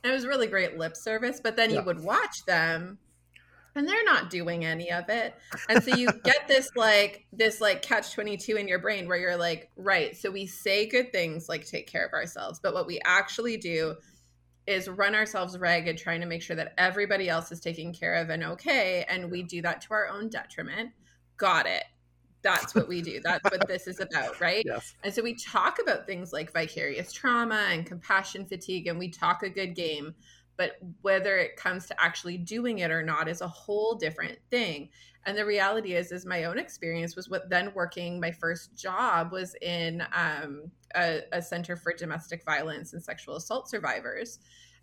And it was really great lip service, but then yeah. you would watch them and they're not doing any of it. And so you get <laughs> this like, this like catch 22 in your brain where you're like, right. So we say good things like take care of ourselves, but what we actually do is run ourselves ragged trying to make sure that everybody else is taken care of and okay and we do that to our own detriment. Got it. That's what we do. That's what this is about <laughs> right? Yes. and so we talk about things like vicarious trauma and compassion fatigue and we talk a good game but whether it comes to actually doing it or not is a whole different thing and the reality is is my own experience was what then working my first job was in um, a, a center for domestic violence and sexual assault survivors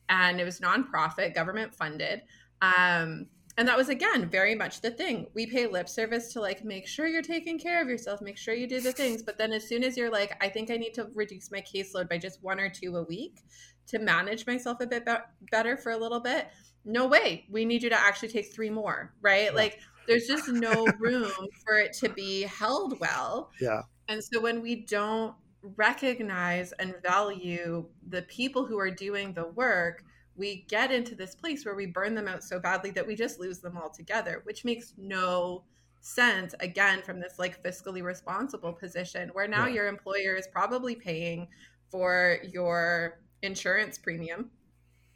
and it was nonprofit government funded um, And that was again very much the thing. We pay lip service to like make sure you're taking care of yourself, make sure you do the things. But then as soon as you're like, I think I need to reduce my caseload by just one or two a week to manage myself a bit be- better for a little bit, no way. We need you to actually take three more, right? Yeah. Like there's just no room for it to be held well. Yeah. And so when we don't recognize and value the people who are doing the work, we get into this place where we burn them out so badly that we just lose them all together, which makes no sense again from this like fiscally responsible position where now yeah. your employer is probably paying for your insurance premium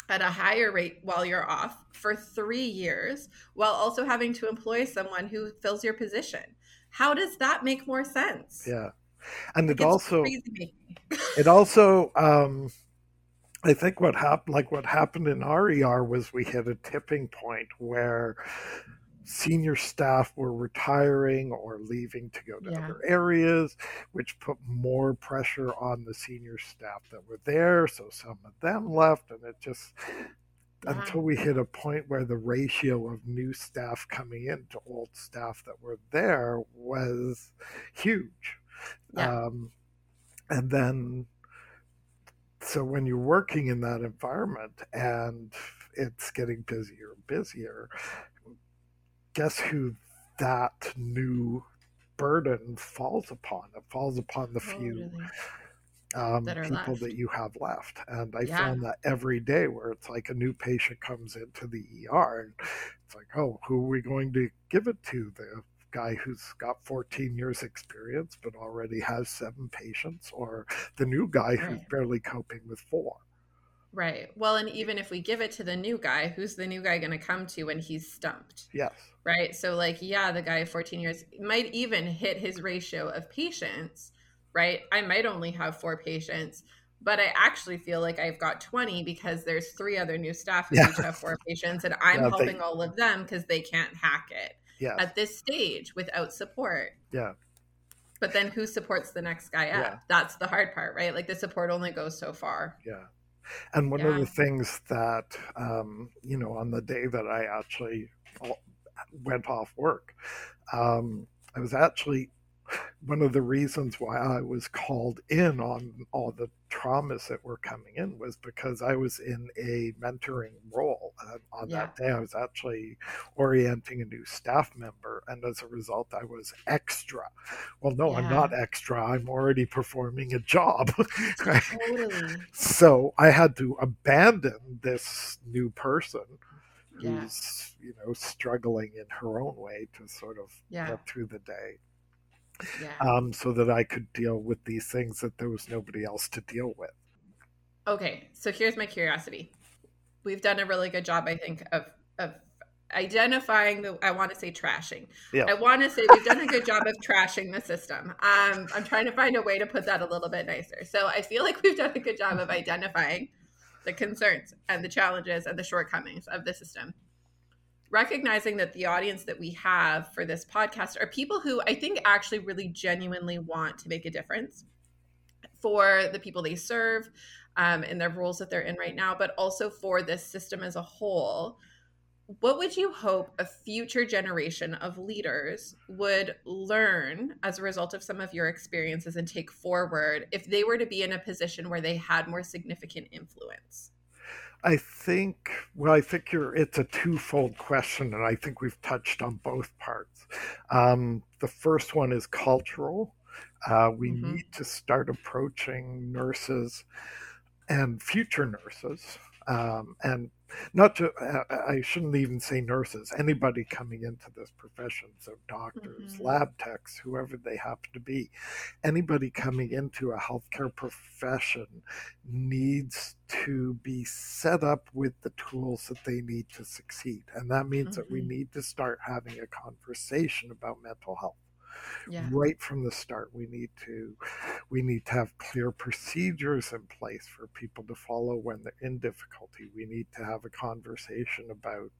at a higher rate while you're off for 3 years while also having to employ someone who fills your position. How does that make more sense? Yeah. And it, it also <laughs> it also um I think what happened, like what happened in RER, was we hit a tipping point where senior staff were retiring or leaving to go to yeah. other areas, which put more pressure on the senior staff that were there. So some of them left, and it just yeah. until we hit a point where the ratio of new staff coming in to old staff that were there was huge. Yeah. Um, and then so when you're working in that environment and it's getting busier and busier, guess who that new burden falls upon? It falls upon the few um, that people left. that you have left. And I yeah. found that every day where it's like a new patient comes into the ER and it's like, oh, who are we going to give it to? The guy who's got 14 years experience but already has seven patients or the new guy right. who's barely coping with four right well and even if we give it to the new guy who's the new guy going to come to when he's stumped yes right so like yeah the guy of 14 years might even hit his ratio of patients right i might only have four patients but I actually feel like I've got 20 because there's three other new staff who yeah. each have four patients, and I'm yeah, helping they, all of them because they can't hack it yes. at this stage without support. Yeah. But then who supports the next guy up? Yeah. That's the hard part, right? Like the support only goes so far. Yeah. And one yeah. of the things that, um, you know, on the day that I actually went off work, um, I was actually one of the reasons why I was called in on all the traumas that were coming in was because I was in a mentoring role. And on yeah. that day, I was actually orienting a new staff member. And as a result, I was extra. Well, no, yeah. I'm not extra. I'm already performing a job. Totally. <laughs> so I had to abandon this new person who's, yeah. you know, struggling in her own way to sort of get through the day yeah. um, so that I could deal with these things that there was nobody else to deal with. Okay, so here's my curiosity. We've done a really good job, I think, of of identifying the I want to say trashing. Yeah. I want to say we've done a good job of trashing the system. Um, I'm trying to find a way to put that a little bit nicer. So I feel like we've done a good job of identifying the concerns and the challenges and the shortcomings of the system recognizing that the audience that we have for this podcast are people who I think actually really genuinely want to make a difference for the people they serve um, in their roles that they're in right now, but also for this system as a whole. What would you hope a future generation of leaders would learn as a result of some of your experiences and take forward if they were to be in a position where they had more significant influence? I think, well, I think you're, it's a twofold question, and I think we've touched on both parts. Um, the first one is cultural. Uh, we mm-hmm. need to start approaching nurses and future nurses um, and not to uh, i shouldn't even say nurses anybody coming into this profession so doctors mm-hmm. lab techs whoever they happen to be anybody coming into a healthcare profession needs to be set up with the tools that they need to succeed and that means mm-hmm. that we mm-hmm. need to start having a conversation about mental health yeah. right from the start we need to we need to have clear procedures in place for people to follow when they're in difficulty we need to have a conversation about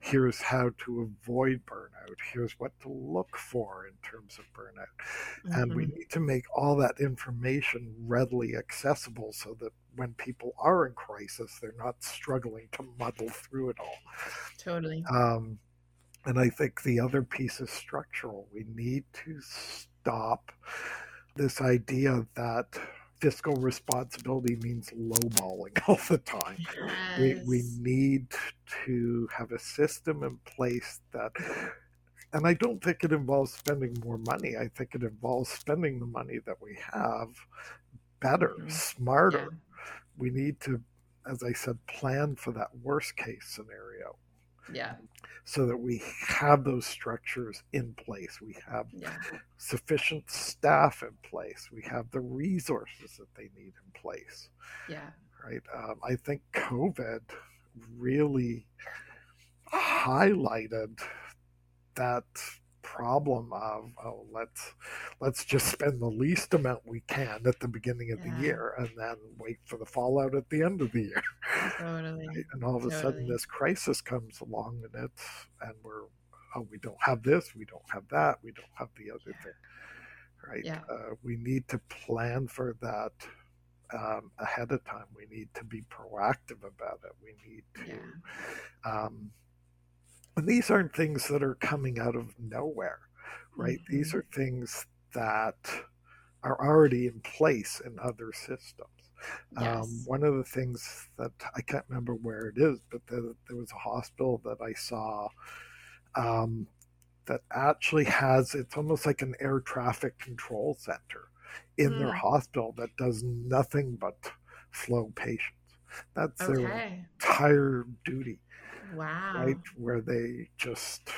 here's how to avoid burnout here's what to look for in terms of burnout mm-hmm. and we mm-hmm. need to make all that information readily accessible so that when people are in crisis they're not struggling to muddle through it all totally um, And I think the other piece is structural. We need to stop this idea that fiscal responsibility means lowballing <laughs> all the time. Yes. We, we need to have a system in place that, and I don't think it involves spending more money. I think it involves spending the money that we have better, mm-hmm. smarter. Yeah. We need to, as I said, plan for that worst case scenario. Yeah so that we have those structures in place. We have yeah. sufficient staff in place. We have the resources that they need in place. Yeah. Right. Um, I think COVID really highlighted that problem of oh let's let's just spend the least amount we can at the beginning of yeah. the year and then wait for the fallout at the end of the year <laughs> totally right? and all of a totally. sudden this crisis comes along and it's and we're oh we don't have this we don't have that we don't have the other yeah. thing right yeah. Uh, we need to plan for that um, ahead of time we need to be proactive about it we need to um, and these aren't things that are coming out of nowhere, right? Mm-hmm. These are things that are already in place in other systems. Um, yes. Um, one of the things that I can't remember where it is, but the, there was a hospital that I saw um, that actually has it's almost like an air traffic control center in mm. their hospital that does nothing but flow patients. That's okay. their entire duty. Wow. Right? Where they just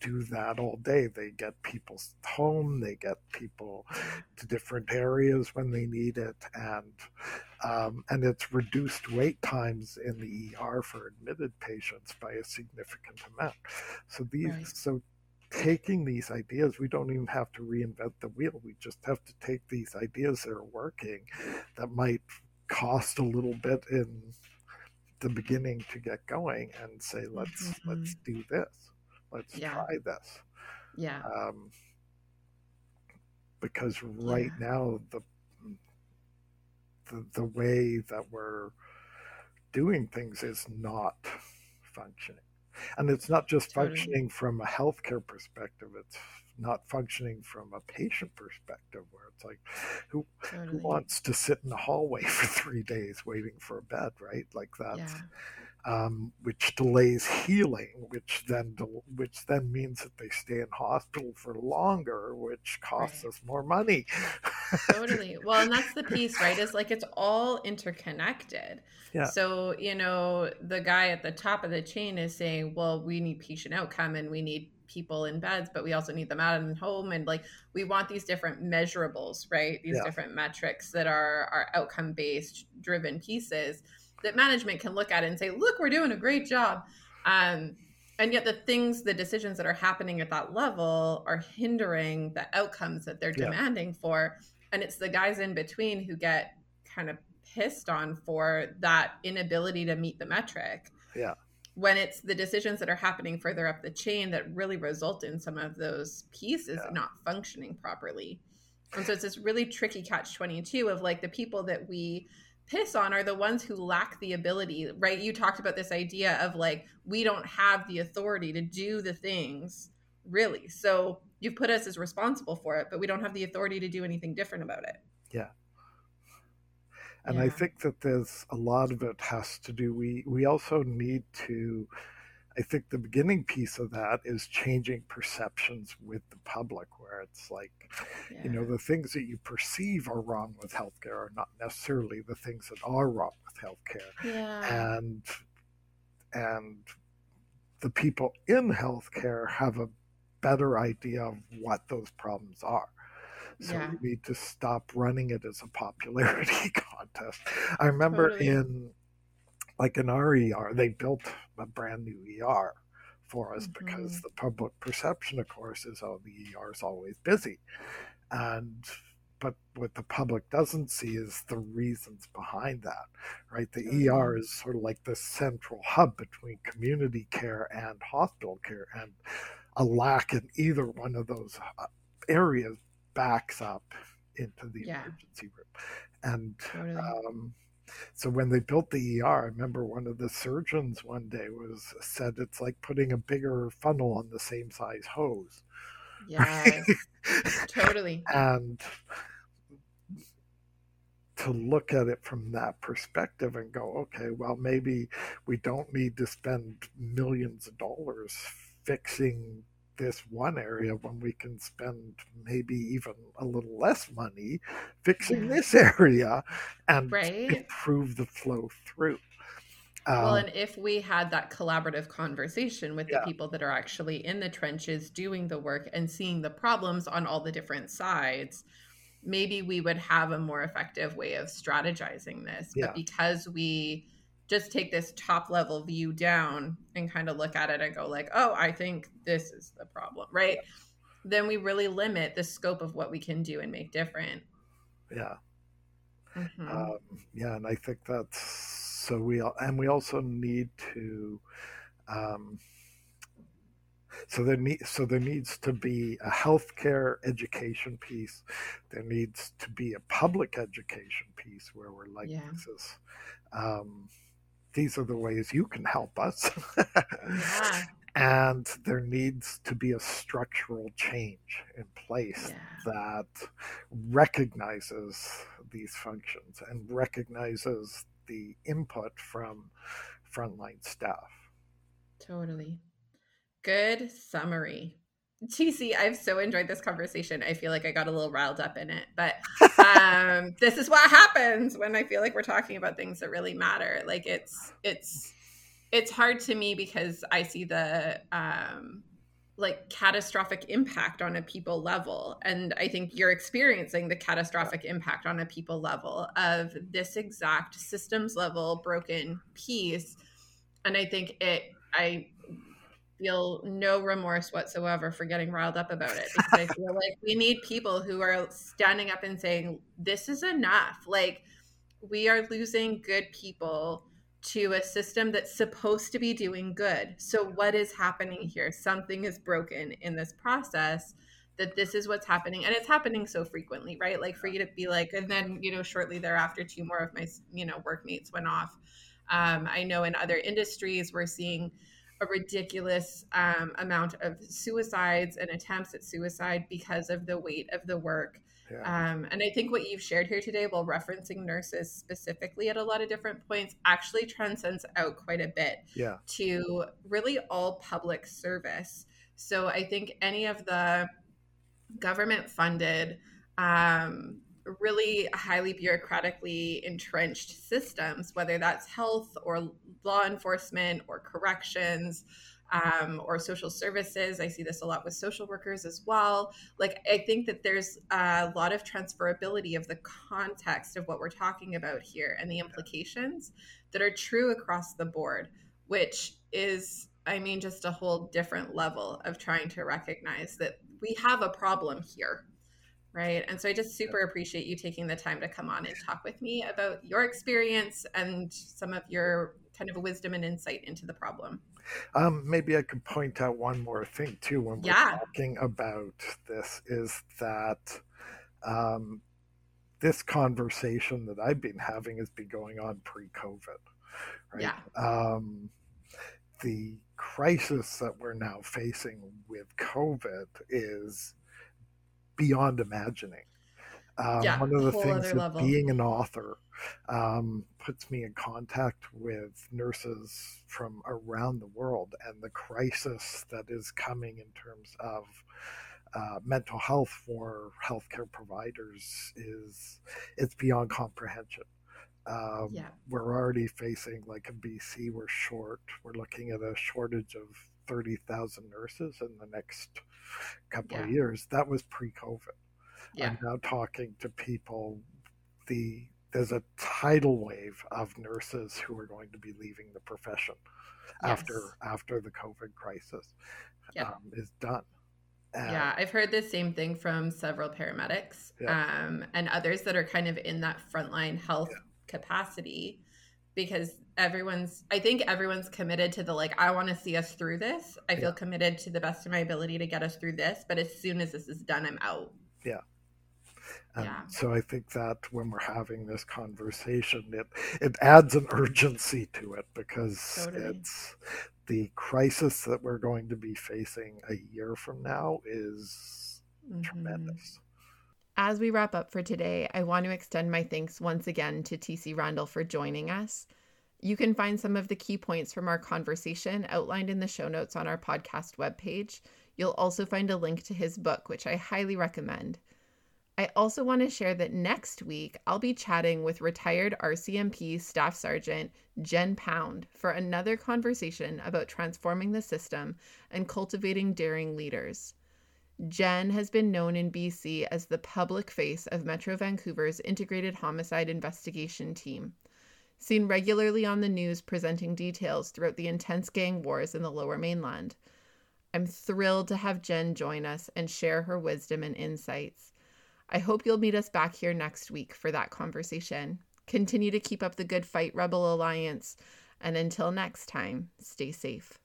do that all day. They get people home, they get people to different areas when they need it, and um, and it's reduced wait times in the ER for admitted patients by a significant amount. So these right. so taking these ideas, we don't even have to reinvent the wheel. We just have to take these ideas that are working that might cost a little bit in the beginning to get going and say let's mm-hmm. let's do this let's yeah. try this yeah um, because right yeah. now the, the the way that we're doing things is not functioning and it's not just totally. functioning from a healthcare perspective it's not functioning from a patient perspective where it's like who, totally. who wants to sit in the hallway <laughs> for three days waiting for a bed right like that yeah um, which delays healing, which then which then means that they stay in hospital for longer, which costs right. us more money. totally. Well, and that's the piece, right? Is like it's all interconnected. Yeah. So you know, the guy at the top of the chain is saying, "Well, we need patient outcome, and we need people in beds, but we also need them out and home, and like we want these different measurables, right? These yeah. different metrics that are are outcome based, driven pieces." that management can look at and say, look, we're doing a great job. Um, and yet the things, the decisions that are happening at that level are hindering the outcomes that they're yeah. demanding for. And it's the guys in between who get kind of pissed on for that inability to meet the metric. Yeah. When it's the decisions that are happening further up the chain that really result in some of those pieces yeah. not functioning properly. And so it's this really tricky catch 22 of like the people that we piss on are the ones who lack the ability, right? You talked about this idea of like, we don't have the authority to do the things really. So you've put us as responsible for it, but we don't have the authority to do anything different about it. Yeah. And yeah. I think that there's a lot of it has to do, we, we also need to I think the beginning piece of that is changing perceptions with the public, where it's like, yeah. you know, the things that you perceive are wrong with healthcare are not necessarily the things that are wrong with healthcare. Yeah. And and the people in healthcare have a better idea of what those problems are. So yeah. we need to stop running it as a popularity <laughs> I remember totally. in like in our ER, they built a brand new ER for us mm-hmm. because the public perception, of course, is oh, the ER is always busy. And but what the public doesn't see is the reasons behind that, right? The mm-hmm. ER is sort of like the central hub between community care and hospital care, and a lack in either one of those uh, areas backs up into the yeah. emergency room. And totally. um, so when they built the ER, I remember one of the surgeons one day was said it's like putting a bigger funnel on the same size hose. Yeah, totally. <laughs> And to look at it from that perspective and go, okay, well, maybe we don't need to spend millions of dollars fixing this one area when we can spend maybe even a little less money fixing this <laughs> area and right. improve the flow through. Um, well, and if we had that collaborative conversation with yeah. the people that are actually in the trenches doing the work and seeing the problems on all the different sides, maybe we would have a more effective way of strategizing this. Yeah. But because we just take this top level view down and kind of look at it and go like, "Oh, I think this is the problem." Right? Yeah. Then we really limit the scope of what we can do and make different. Yeah. Mm-hmm. Um, yeah, and I think that's so we and we also need to um, so there need so there needs to be a healthcare education piece. There needs to be a public education piece where we're like, yeah. this is, um, these are the ways you can help us. yeah. <laughs> And there needs to be a structural change in place yeah. that recognizes these functions and recognizes the input from frontline staff. Totally. Good summary. TC, I've so enjoyed this conversation. I feel like I got a little riled up in it, but <laughs> um, this is what happens when I feel like we're talking about things that really matter. Like it's it's it's hard to me because I see the um, like catastrophic impact on a people level, and I think you're experiencing the catastrophic impact on a people level of this exact systems level broken piece, and I think it I feel no remorse whatsoever for getting riled up about it because I feel like we need people who are standing up and saying, this is enough. Like, we are losing good people to a system that's supposed to be doing good. So, what is happening here? Something is broken in this process that this is what's happening and it's happening so frequently right like for you to be like and then you know shortly thereafter two more of my you know workmates went off um, i know in other industries we're seeing a ridiculous um, amount of suicides and attempts at suicide because of the weight of the work. Yeah. Um, and I think what you've shared here today, while referencing nurses specifically at a lot of different points, actually transcends out quite a bit yeah. to really all public service. So I think any of the government funded um, really highly bureaucratically entrenched systems, whether that's health or law enforcement or corrections um, or social services. I see this a lot with social workers as well. Like, I think that there's a lot of transferability of the context of what we're talking about here and the implications that are true across the board, which is, I mean, just a whole different level of trying to recognize that we have a problem here right? And so I just super appreciate you taking the time to come on and talk with me about your experience and some of your kind of wisdom and insight into the problem. Um, maybe I could point out one more thing too when we're yeah. talking about this is that um, this conversation that I've been having has been going on pre-COVID, right? Yeah. Um, the crisis that we're now facing with COVID is beyond imagining. Um, yeah, one of the things that level. being an author um, puts me in contact with nurses from around the world and the crisis that is coming in terms of uh, mental health for healthcare providers is it's beyond comprehension. Um, yeah. We're already facing, like in BC, we're short. We're looking at a shortage of 30,000 nurses in the next couple yeah. of years. That was pre-COVID. Yeah. I'm now talking to people. The there's a tidal wave of nurses who are going to be leaving the profession yes. after after the COVID crisis yeah. um, is done. And, yeah, I've heard the same thing from several paramedics yeah. um, and others that are kind of in that frontline health yeah. capacity because everyone's i think everyone's committed to the like i want to see us through this i feel committed to the best of my ability to get us through this but as soon as this is done i'm out yeah And Yeah. so I think that when we're having this conversation, it it adds an urgency to it because Totally. it's the crisis that we're going to be facing a year from now is Mhm. tremendous. As we wrap up for today, I want to extend my thanks once again to TC Randall for joining us. You can find some of the key points from our conversation outlined in the show notes on our podcast webpage. You'll also find a link to his book, which I highly recommend. I also want to share that next week I'll be chatting with retired RCMP Staff Sergeant Jen Pound for another conversation about transforming the system and cultivating daring leaders. Jen has been known in BC as the public face of Metro Vancouver's integrated homicide investigation team. Seen regularly on the news presenting details throughout the intense gang wars in the lower mainland. I'm thrilled to have Jen join us and share her wisdom and insights. I hope you'll meet us back here next week for that conversation. Continue to keep up the good fight, Rebel Alliance, and until next time, stay safe.